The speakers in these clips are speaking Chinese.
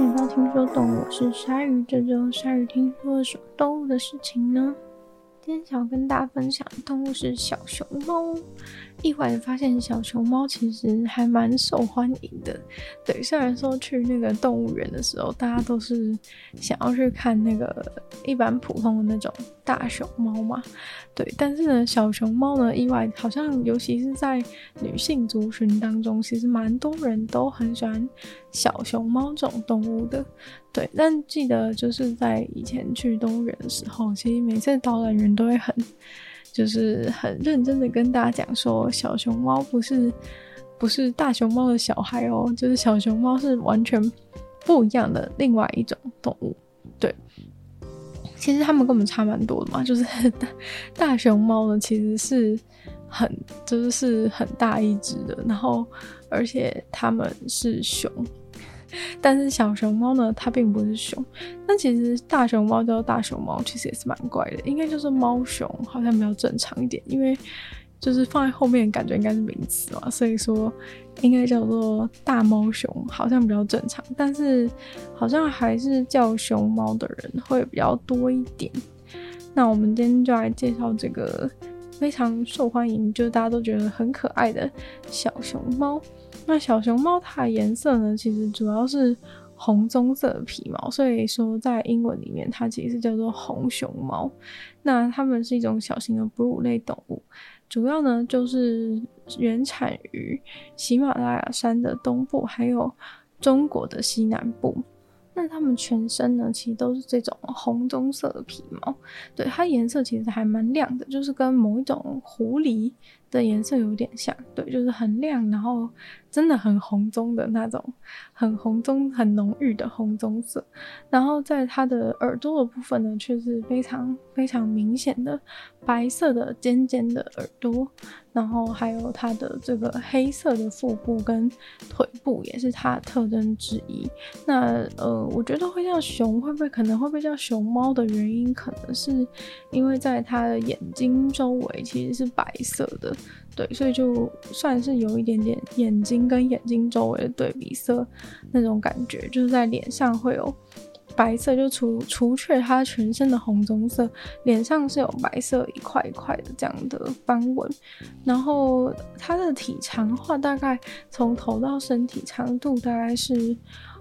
来到听说动物，是鲨鱼。这周鲨鱼听说了什么动物的事情呢？今天想要跟大家分享的动物是小熊猫。意外发现，小熊猫其实还蛮受欢迎的。对，虽然说去那个动物园的时候，大家都是想要去看那个一般普通的那种大熊猫嘛，对，但是呢，小熊猫呢，意外好像尤其是在女性族群当中，其实蛮多人都很喜欢小熊猫这种动物的。对，但记得就是在以前去动物园的时候，其实每次导览员都会很。就是很认真的跟大家讲说，小熊猫不是不是大熊猫的小孩哦，就是小熊猫是完全不一样的另外一种动物。对，其实他们跟我们差蛮多的嘛，就是大大熊猫呢，其实是很就是是很大一只的，然后而且他们是熊。但是小熊猫呢，它并不是熊。那其实大熊猫叫大熊猫，其实也是蛮怪的。应该就是猫熊，好像比较正常一点。因为就是放在后面，感觉应该是名词嘛，所以说应该叫做大猫熊，好像比较正常。但是好像还是叫熊猫的人会比较多一点。那我们今天就来介绍这个非常受欢迎，就是大家都觉得很可爱的小熊猫。那小熊猫它的颜色呢，其实主要是红棕色的皮毛，所以说在英文里面它其实叫做红熊猫。那它们是一种小型的哺乳类动物，主要呢就是原产于喜马拉雅山的东部，还有中国的西南部。那它们全身呢，其实都是这种红棕色的皮毛，对，它颜色其实还蛮亮的，就是跟某一种狐狸的颜色有点像，对，就是很亮，然后真的很红棕的那种，很红棕、很浓郁的红棕色。然后在它的耳朵的部分呢，却是非常非常明显的白色的尖尖的耳朵，然后还有它的这个黑色的腹部跟腿部也是它的特征之一。那呃，我觉得会叫熊，会不会可能会不会叫熊猫的原因，可能是因为在它的眼睛周围其实是白色的。对，所以就算是有一点点眼睛跟眼睛周围的对比色那种感觉，就是在脸上会有白色，就除除却它全身的红棕色，脸上是有白色一块一块的这样的斑纹。然后它的体长的话，大概从头到身体长度大概是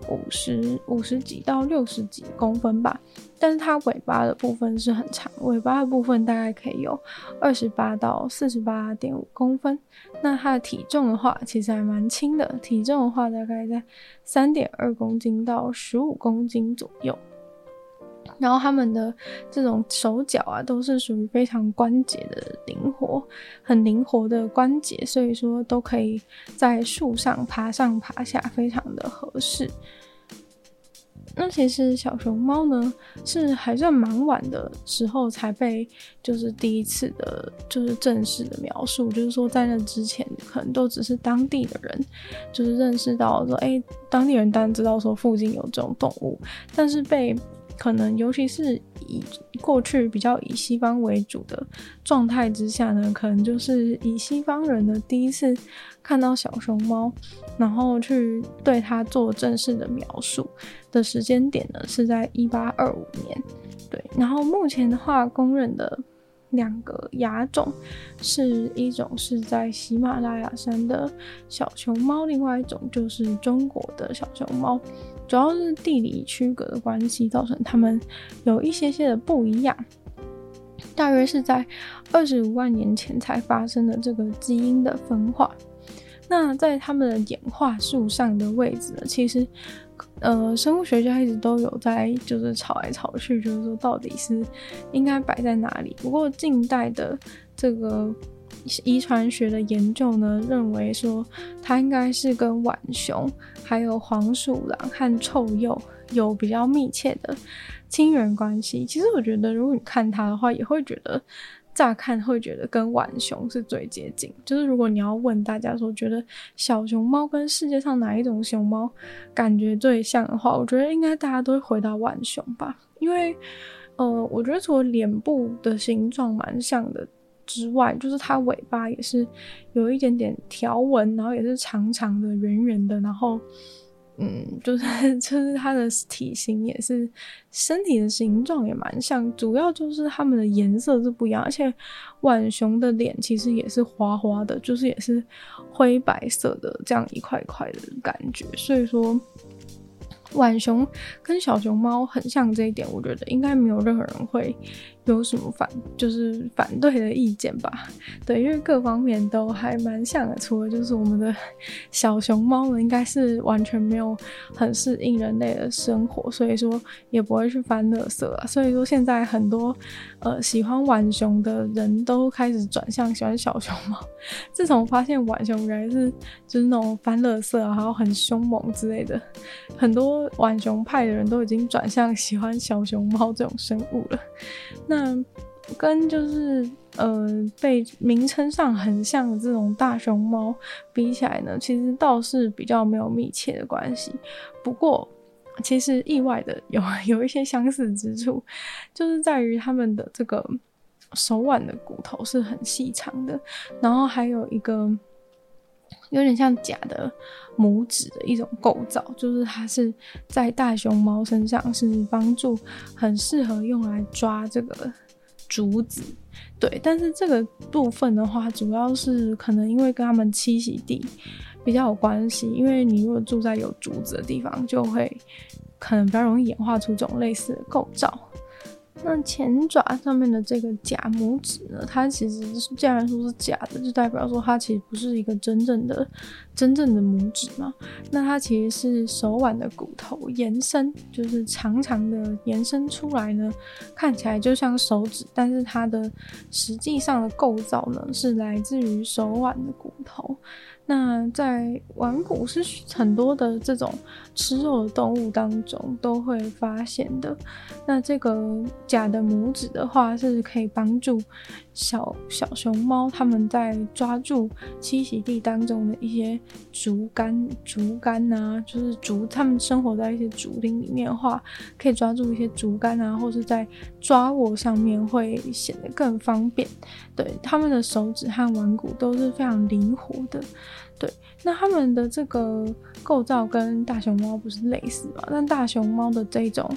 五十五十几到六十几公分吧。但是它尾巴的部分是很长，尾巴的部分大概可以有二十八到四十八点五公分。那它的体重的话，其实还蛮轻的，体重的话大概在三点二公斤到十五公斤左右。然后它们的这种手脚啊，都是属于非常关节的灵活，很灵活的关节，所以说都可以在树上爬上爬下，非常的合适。那其实小熊猫呢，是还算蛮晚的时候才被，就是第一次的，就是正式的描述，就是说在那之前，可能都只是当地的人，就是认识到说，哎、当地人当然知道说附近有这种动物，但是被。可能尤其是以过去比较以西方为主的状态之下呢，可能就是以西方人的第一次看到小熊猫，然后去对它做正式的描述的时间点呢，是在一八二五年。对，然后目前的话，公认的两个亚种是一种是在喜马拉雅山的小熊猫，另外一种就是中国的小熊猫。主要是地理区隔的关系，造成它们有一些些的不一样。大约是在二十五万年前才发生的这个基因的分化。那在他们的演化树上的位置呢，其实呃，生物学家一直都有在就是吵来吵去，就是说到底是应该摆在哪里。不过近代的这个。遗传学的研究呢，认为说它应该是跟浣熊、还有黄鼠狼和臭鼬有比较密切的亲缘关系。其实我觉得，如果你看它的话，也会觉得乍看会觉得跟浣熊是最接近。就是如果你要问大家说，觉得小熊猫跟世界上哪一种熊猫感觉最像的话，我觉得应该大家都会回答浣熊吧。因为呃，我觉得除了脸部的形状蛮像的。之外，就是它尾巴也是有一点点条纹，然后也是长长的、圆圆的，然后嗯，就是 就是它的体型也是，身体的形状也蛮像，主要就是它们的颜色是不一样，而且浣熊的脸其实也是花花的，就是也是灰白色的这样一块块的感觉，所以说。浣熊跟小熊猫很像这一点，我觉得应该没有任何人会有什么反，就是反对的意见吧。对，因为各方面都还蛮像的，除了就是我们的 小熊猫们，应该是完全没有很适应人类的生活，所以说也不会去翻垃圾啊。所以说现在很多呃喜欢浣熊的人都开始转向喜欢小熊猫。自从发现浣熊原来是就是那种翻垃圾啊，还有很凶猛之类的，很多浣熊派的人都已经转向喜欢小熊猫这种生物了。那跟就是呃被名称上很像的这种大熊猫比起来呢，其实倒是比较没有密切的关系。不过，其实意外的有有一些相似之处，就是在于它们的这个手腕的骨头是很细长的，然后还有一个有点像假的拇指的一种构造，就是它是在大熊猫身上是帮助很适合用来抓这个竹子，对。但是这个部分的话，主要是可能因为跟它们栖息地比较有关系，因为你如果住在有竹子的地方，就会可能比较容易演化出这种类似的构造。那前爪上面的这个假拇指呢，它其实是既然说是假的，就代表说它其实不是一个真正的真正的拇指嘛。那它其实是手腕的骨头延伸，就是长长的延伸出来呢，看起来就像手指，但是它的实际上的构造呢，是来自于手腕的骨头。那在腕骨是很多的这种吃肉的动物当中都会发现的。那这个假的拇指的话，是可以帮助小小熊猫它们在抓住栖息地当中的一些竹竿、竹竿啊，就是竹，它们生活在一些竹林里面的话，可以抓住一些竹竿啊，或是在抓握上面会显得更方便。对，它们的手指和腕骨都是非常灵活的。对，那它们的这个构造跟大熊猫不是类似嘛？但大熊猫的这种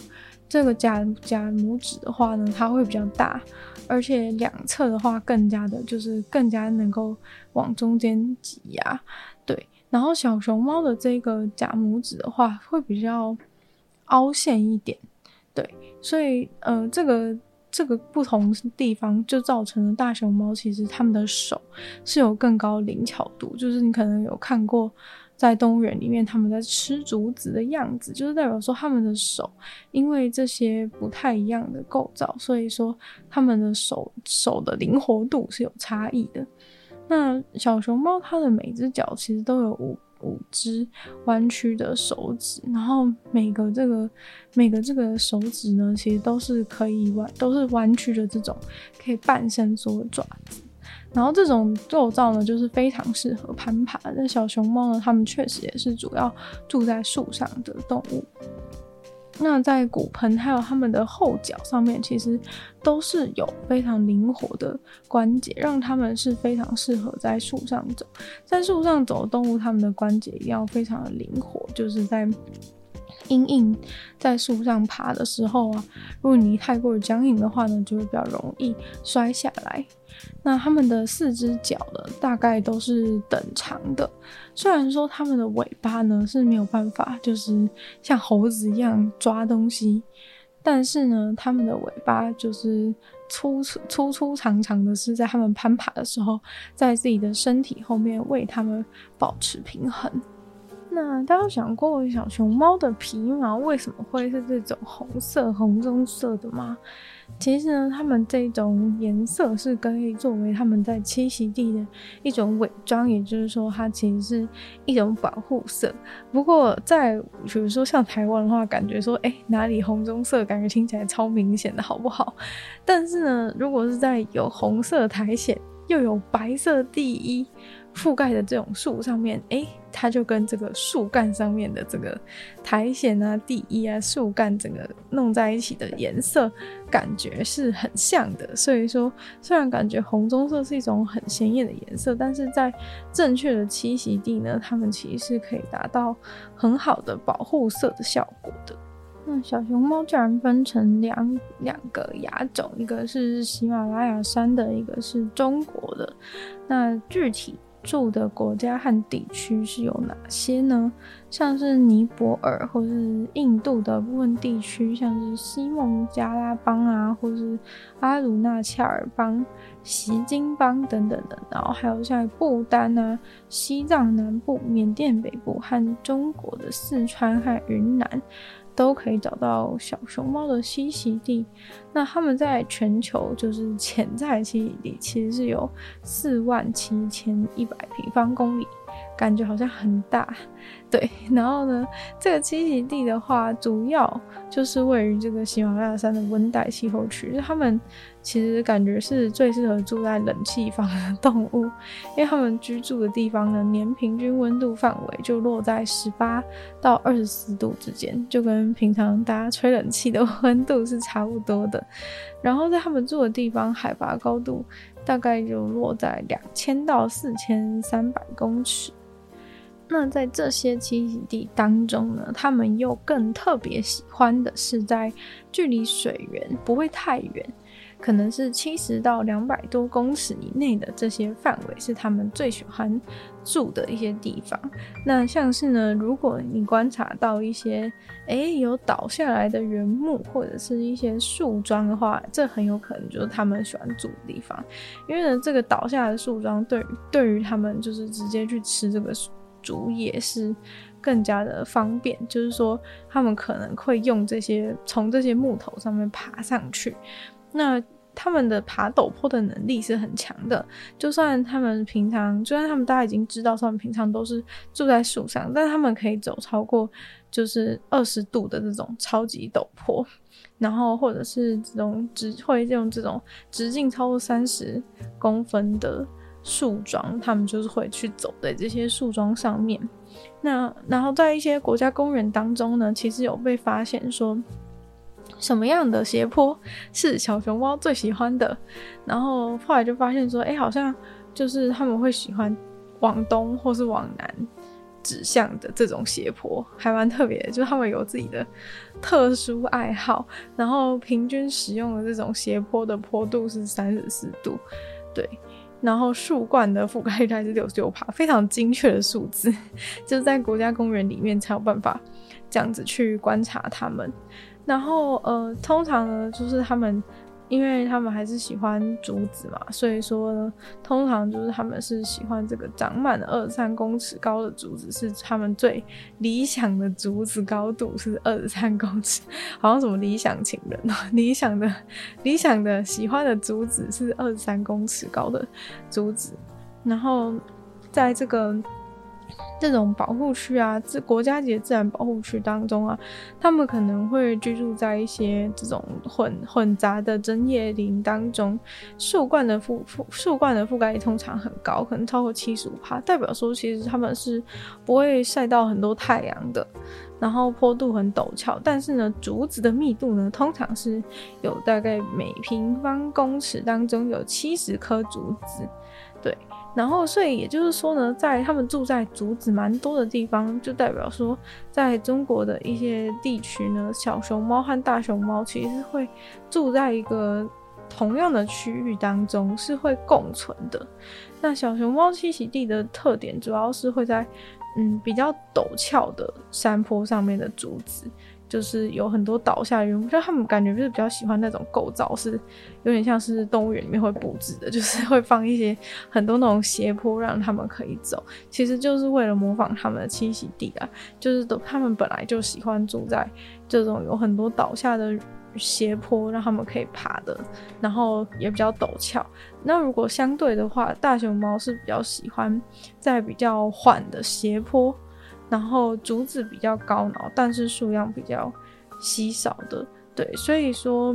这个假假拇指的话呢，它会比较大，而且两侧的话更加的，就是更加能够往中间挤压。对，然后小熊猫的这个假拇指的话会比较凹陷一点。对，所以呃，这个。这个不同地方就造成了大熊猫其实它们的手是有更高灵巧度，就是你可能有看过在动物园里面他们在吃竹子的样子，就是代表说他们的手因为这些不太一样的构造，所以说他们的手手的灵活度是有差异的。那小熊猫它的每只脚其实都有五。五只弯曲的手指，然后每个这个每个这个手指呢，其实都是可以弯，都是弯曲的这种可以半伸缩的爪子。然后这种构造呢，就是非常适合攀爬。那小熊猫呢，它们确实也是主要住在树上的动物。那在骨盆还有它们的后脚上面，其实都是有非常灵活的关节，让它们是非常适合在树上走。在树上走的动物，它们的关节一定要非常的灵活，就是在。因应在树上爬的时候啊，如果你太过于僵硬的话呢，就会比较容易摔下来。那它们的四只脚呢，大概都是等长的。虽然说它们的尾巴呢是没有办法，就是像猴子一样抓东西，但是呢，它们的尾巴就是粗粗粗粗长长的，是在它们攀爬的时候，在自己的身体后面为它们保持平衡。那大家想过小熊猫的皮毛为什么会是这种红色、红棕色的吗？其实呢，它们这种颜色是可以作为它们在栖息地的一种伪装，也就是说，它其实是一种保护色。不过，在比如说像台湾的话，感觉说，哎、哪里红棕色，感觉听起来超明显的，好不好？但是呢，如果是在有红色苔藓又有白色地衣。覆盖的这种树上面，诶，它就跟这个树干上面的这个苔藓啊、地衣啊、树干整个弄在一起的颜色，感觉是很像的。所以说，虽然感觉红棕色是一种很鲜艳的颜色，但是在正确的栖息地呢，它们其实是可以达到很好的保护色的效果的。那小熊猫居然分成两两个亚种，一个是喜马拉雅山的，一个是中国的。那具体住的国家和地区是有哪些呢？像是尼泊尔或是印度的部分地区，像是西孟加拉邦啊，或是阿鲁纳恰尔邦、锡金邦等等的。然后还有像不丹啊、西藏南部、缅甸北部和中国的四川和云南。都可以找到小熊猫的栖息地。那它们在全球就是潜在栖息地，其实是有四万七千一百平方公里。感觉好像很大，对。然后呢，这个栖息地的话，主要就是位于这个喜马拉雅山的温带气候区。他们其实感觉是最适合住在冷气房的动物，因为他们居住的地方呢，年平均温度范围就落在十八到二十四度之间，就跟平常大家吹冷气的 温度是差不多的。然后在他们住的地方，海拔高度大概就落在两千到四千三百公尺。那在这些栖息地当中呢，他们又更特别喜欢的是在距离水源不会太远，可能是七十到两百多公尺以内的这些范围，是他们最喜欢住的一些地方。那像是呢，如果你观察到一些诶有倒下来的原木或者是一些树桩的话，这很有可能就是他们喜欢住的地方，因为呢，这个倒下来的树桩对对于他们就是直接去吃这个。竹也是更加的方便，就是说他们可能会用这些从这些木头上面爬上去。那他们的爬陡坡的能力是很强的，就算他们平常，就算他们大家已经知道，他们平常都是住在树上，但他们可以走超过就是二十度的这种超级陡坡，然后或者是这种直会用这种直径超过三十公分的。树桩，他们就是会去走在这些树桩上面。那然后在一些国家公园当中呢，其实有被发现说，什么样的斜坡是小熊猫最喜欢的。然后后来就发现说，哎，好像就是他们会喜欢往东或是往南指向的这种斜坡，还蛮特别的。就是他们有自己的特殊爱好。然后平均使用的这种斜坡的坡度是三十四度，对。然后树冠的覆盖率还是六十六帕，非常精确的数字，就是在国家公园里面才有办法这样子去观察它们。然后呃，通常呢，就是它们。因为他们还是喜欢竹子嘛，所以说呢，通常就是他们是喜欢这个长满了二三公尺高的竹子，是他们最理想的竹子高度是二十三公尺，好像什么理想情人哦，理想的理想的喜欢的竹子是二十三公尺高的竹子，然后在这个。这种保护区啊，自国家级自然保护区当中啊，他们可能会居住在一些这种混混杂的针叶林当中，树冠的覆覆树冠的覆盖通常很高，可能超过七十五趴，代表说其实他们是不会晒到很多太阳的，然后坡度很陡峭，但是呢，竹子的密度呢，通常是有大概每平方公尺当中有七十颗竹子，然后，所以也就是说呢，在他们住在竹子蛮多的地方，就代表说，在中国的一些地区呢，小熊猫和大熊猫其实会住在一个同样的区域当中，是会共存的。那小熊猫栖息地的特点，主要是会在嗯比较陡峭的山坡上面的竹子。就是有很多倒下的原因，就他们感觉就是比较喜欢那种构造，是有点像是动物园里面会布置的，就是会放一些很多那种斜坡让他们可以走，其实就是为了模仿他们的栖息地啊，就是都他们本来就喜欢住在这种有很多倒下的斜坡让他们可以爬的，然后也比较陡峭。那如果相对的话，大熊猫是比较喜欢在比较缓的斜坡。然后竹子比较高，然后但是数量比较稀少的，对，所以说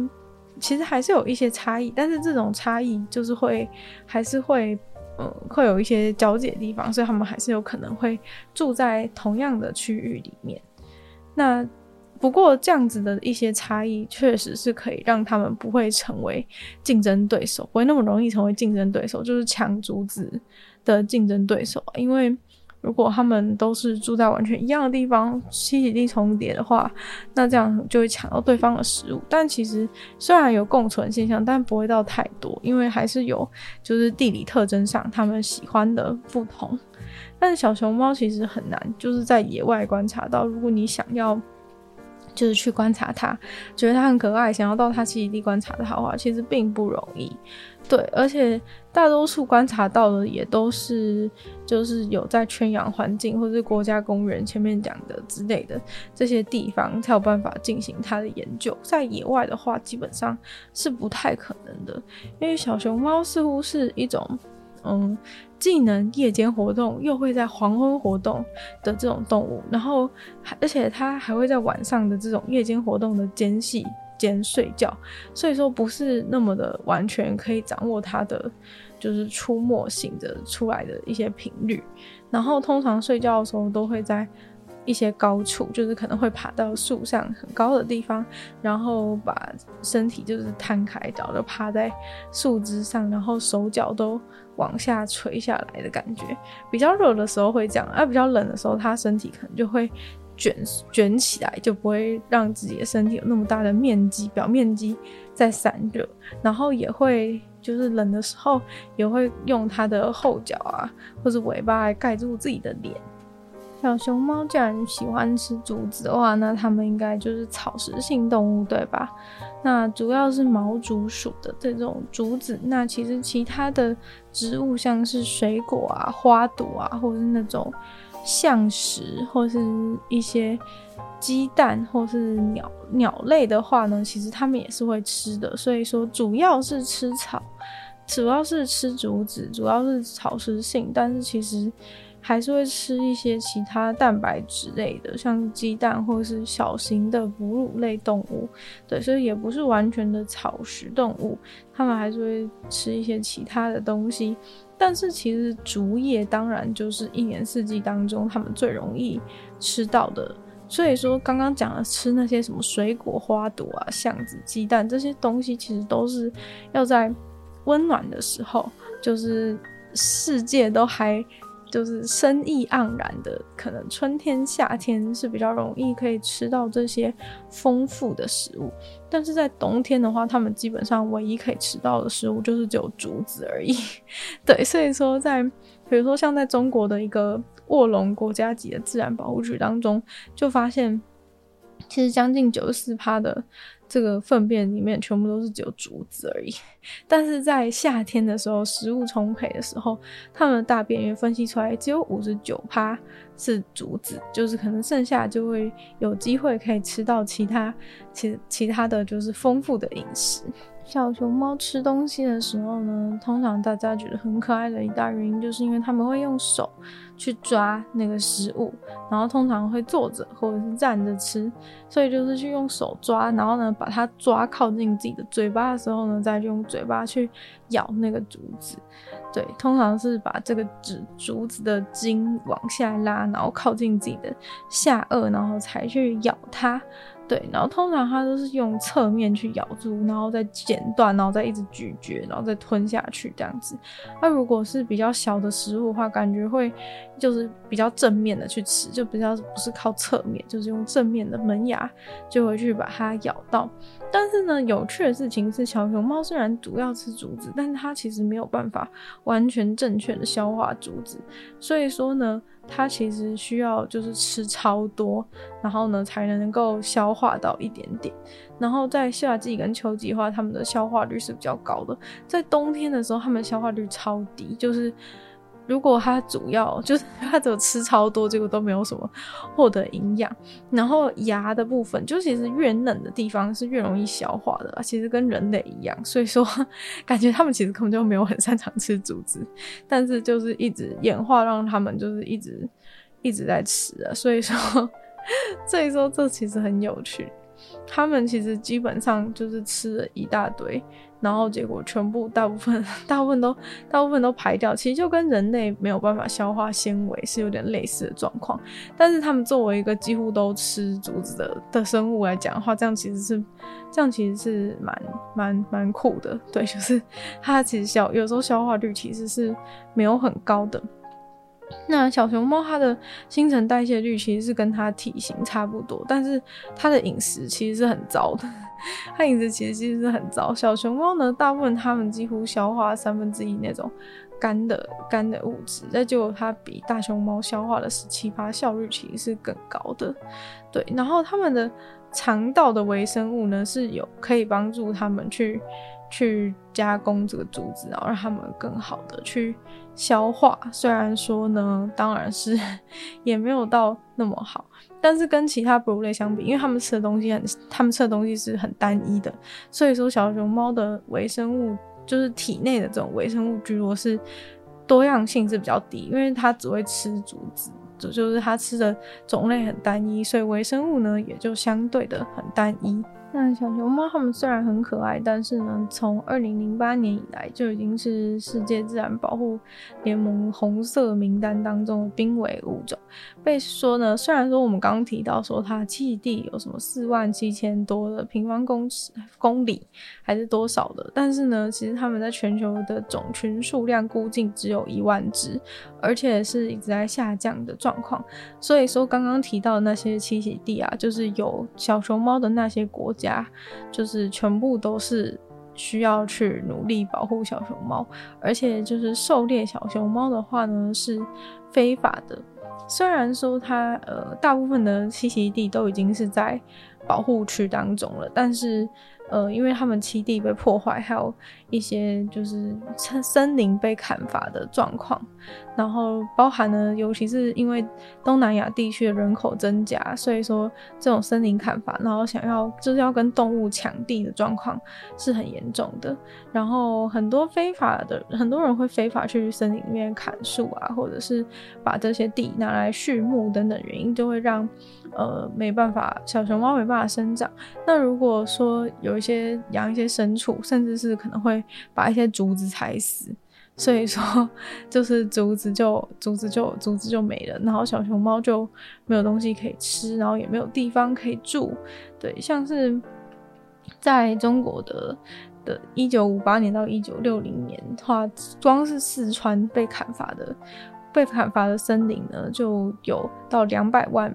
其实还是有一些差异，但是这种差异就是会还是会嗯，会有一些交界的地方，所以他们还是有可能会住在同样的区域里面。那不过这样子的一些差异，确实是可以让他们不会成为竞争对手，不会那么容易成为竞争对手，就是抢竹子的竞争对手，因为。如果他们都是住在完全一样的地方，栖息地重叠的话，那这样就会抢到对方的食物。但其实虽然有共存现象，但不会到太多，因为还是有就是地理特征上他们喜欢的不同。但是小熊猫其实很难，就是在野外观察到。如果你想要。就是去观察它，觉得它很可爱，想要到它栖息地观察它的话，其实并不容易。对，而且大多数观察到的也都是，就是有在圈养环境或是国家公园前面讲的之类的这些地方才有办法进行它的研究。在野外的话，基本上是不太可能的，因为小熊猫似乎是一种。嗯，既能夜间活动，又会在黄昏活动的这种动物，然后而且它还会在晚上的这种夜间活动的间隙间睡觉，所以说不是那么的完全可以掌握它的就是出没醒着出来的一些频率，然后通常睡觉的时候都会在。一些高处，就是可能会爬到树上很高的地方，然后把身体就是摊开，脚就趴在树枝上，然后手脚都往下垂下来的感觉。比较热的时候会这样，啊、比较冷的时候，它身体可能就会卷卷起来，就不会让自己的身体有那么大的面积表面积在散热，然后也会就是冷的时候也会用它的后脚啊或者尾巴来盖住自己的脸。小熊猫既然喜欢吃竹子的话，那它们应该就是草食性动物，对吧？那主要是毛竹属的这种竹子。那其实其他的植物，像是水果啊、花朵啊，或者是那种橡实，或是一些鸡蛋，或是鸟鸟类的话呢，其实它们也是会吃的。所以说，主要是吃草，主要是吃竹子，主要是草食性，但是其实。还是会吃一些其他蛋白质类的，像鸡蛋或者是小型的哺乳类动物，对，所以也不是完全的草食动物，它们还是会吃一些其他的东西。但是其实竹叶当然就是一年四季当中它们最容易吃到的，所以说刚刚讲的吃那些什么水果、花朵啊、橡子、鸡蛋这些东西，其实都是要在温暖的时候，就是世界都还。就是生意盎然的，可能春天、夏天是比较容易可以吃到这些丰富的食物，但是在冬天的话，他们基本上唯一可以吃到的食物就是只有竹子而已。对，所以说在比如说像在中国的一个卧龙国家级的自然保护区当中，就发现其实将近九十四趴的。这个粪便里面全部都是只有竹子而已，但是在夏天的时候，食物充沛的时候，它们的大便也分析出来只有五十九趴是竹子，就是可能剩下就会有机会可以吃到其他其其他的就是丰富的饮食。小熊猫吃东西的时候呢，通常大家觉得很可爱的一大原因，就是因为他们会用手去抓那个食物，然后通常会坐着或者是站着吃，所以就是去用手抓，然后呢把它抓靠近自己的嘴巴的时候呢，再用嘴巴去咬那个竹子。对，通常是把这个竹竹子的茎往下拉，然后靠近自己的下颚，然后才去咬它。对，然后通常它都是用侧面去咬住，然后再剪断，然后再一直咀嚼，然后再吞下去这样子。那如果是比较小的食物的话，感觉会就是比较正面的去吃，就比较不是靠侧面，就是用正面的门牙就会去把它咬到。但是呢，有趣的事情是，小熊猫虽然主要吃竹子，但是它其实没有办法完全正确的消化竹子，所以说呢。它其实需要就是吃超多，然后呢才能够消化到一点点。然后在夏季跟秋季的话，它们的消化率是比较高的。在冬天的时候，它们消化率超低，就是。如果它主要 就是它只有吃超多，结果都没有什么获得营养。然后牙的部分，就其实越嫩的地方是越容易消化的，其实跟人类一样。所以说，感觉他们其实根本就没有很擅长吃竹子，但是就是一直演化让他们就是一直一直在吃啊。所以说，所以说这其实很有趣。他们其实基本上就是吃了一大堆。然后结果全部大部分 大部分都大部分都排掉，其实就跟人类没有办法消化纤维是有点类似的状况。但是他们作为一个几乎都吃竹子的的生物来讲的话，这样其实是这样其实是蛮蛮蛮酷的。对，就是 它其实消有时候消化率其实是没有很高的。那小熊猫它的新陈代谢率其实是跟它体型差不多，但是它的饮食其实是很糟的。它饮食其实其实是很糟。小熊猫呢，大部分它们几乎消化三分之一那种干的干的物质，那就它比大熊猫消化的十七八效率其实是更高的。对，然后它们的肠道的微生物呢，是有可以帮助它们去去加工这个竹子，然后让它们更好的去消化。虽然说呢，当然是 也没有到那么好。但是跟其他哺乳类相比，因为他们吃的东西很，他们吃的东西是很单一的，所以说小熊猫的微生物就是体内的这种微生物居多是多样性是比较低，因为它只会吃竹子，就就是它吃的种类很单一，所以微生物呢也就相对的很单一。那小熊猫它们虽然很可爱，但是呢，从二零零八年以来就已经是世界自然保护联盟红色名单当中的濒危物种。被说呢，虽然说我们刚刚提到说它栖息地有什么四万七千多的平方公尺公里，还是多少的，但是呢，其实它们在全球的种群数量估计只有一万只，而且是一直在下降的状况。所以说刚刚提到的那些栖息地啊，就是有小熊猫的那些国家就是全部都是需要去努力保护小熊猫，而且就是狩猎小熊猫的话呢，是非法的。虽然说它呃大部分的栖息地都已经是在保护区当中了，但是。呃，因为他们栖地被破坏，还有一些就是森林被砍伐的状况，然后包含呢，尤其是因为东南亚地区的人口增加，所以说这种森林砍伐，然后想要就是要跟动物抢地的状况是很严重的。然后很多非法的很多人会非法去森林里面砍树啊，或者是把这些地拿来畜牧等等原因，就会让呃没办法小熊猫没办法生长。那如果说有一些养一些牲畜，甚至是可能会把一些竹子踩死，所以说就是竹子就竹子就竹子就没了，然后小熊猫就没有东西可以吃，然后也没有地方可以住。对，像是在中国的的一九五八年到一九六零年的话，光是四川被砍伐的被砍伐的森林呢，就有到两百万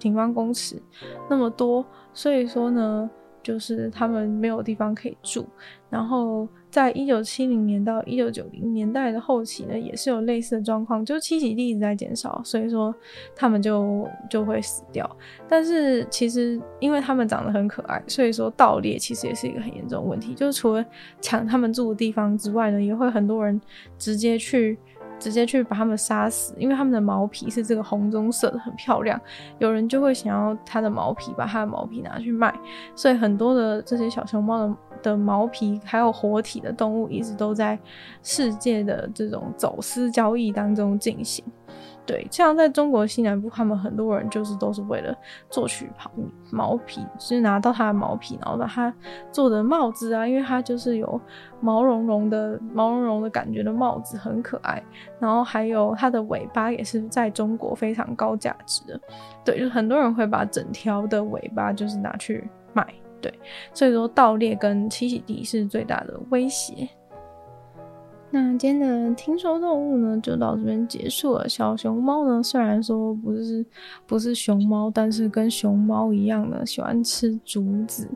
平方公尺那么多，所以说呢。就是他们没有地方可以住，然后在一九七零年到一九九零年代的后期呢，也是有类似的状况，就是栖息地一直在减少，所以说他们就就会死掉。但是其实因为他们长得很可爱，所以说盗猎其实也是一个很严重的问题，就是除了抢他们住的地方之外呢，也会很多人直接去。直接去把它们杀死，因为它们的毛皮是这个红棕色的，很漂亮。有人就会想要它的毛皮，把它的毛皮拿去卖，所以很多的这些小熊猫的的毛皮，还有活体的动物，一直都在世界的这种走私交易当中进行。对，像在中国西南部，他们很多人就是都是为了作取毛毛皮，就是拿到它的毛皮，然后把它做的帽子啊，因为它就是有毛茸茸的毛茸茸的感觉的帽子，很可爱。然后还有它的尾巴也是在中国非常高价值的。对，就很多人会把整条的尾巴就是拿去卖。对，所以说盗猎跟栖息地是最大的威胁。那今天的听说动物呢，就到这边结束了。小熊猫呢，虽然说不是不是熊猫，但是跟熊猫一样呢，喜欢吃竹子。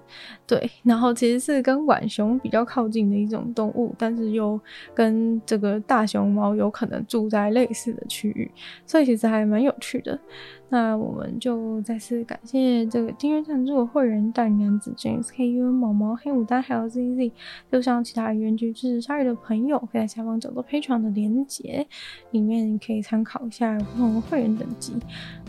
对，然后其实是跟浣熊比较靠近的一种动物，但是又跟这个大熊猫有可能住在类似的区域，所以其实还蛮有趣的。那我们就再次感谢这个订阅赞助的会员大男子 James K U 毛毛黑牡丹还有 Z Z，就像其他原剧支持鲨鱼的朋友，可以在下方找到 Patreon 的连结，里面可以参考一下不同的会员等级。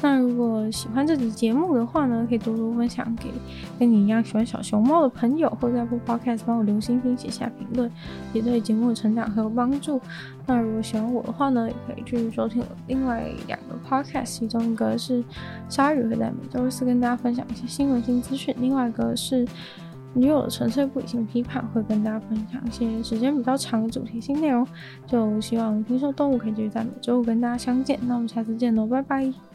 那如果喜欢这集节目的话呢，可以多多分享给跟你一样喜欢小熊猫的朋友，或在 Apple Podcast 帮我留星星、写下评论，也对节目的成长很有帮助。那如果喜欢我的话呢，也可以继续收听我另外两个 Podcast，其中一个是。鲨鱼会在每周四跟大家分享一些新闻新资讯，另外一个是女友的纯粹不理性批判，会跟大家分享一些时间比较长的主题性内容。就希望听说动物可以继续在每周五跟大家相见，那我们下次见喽，拜拜。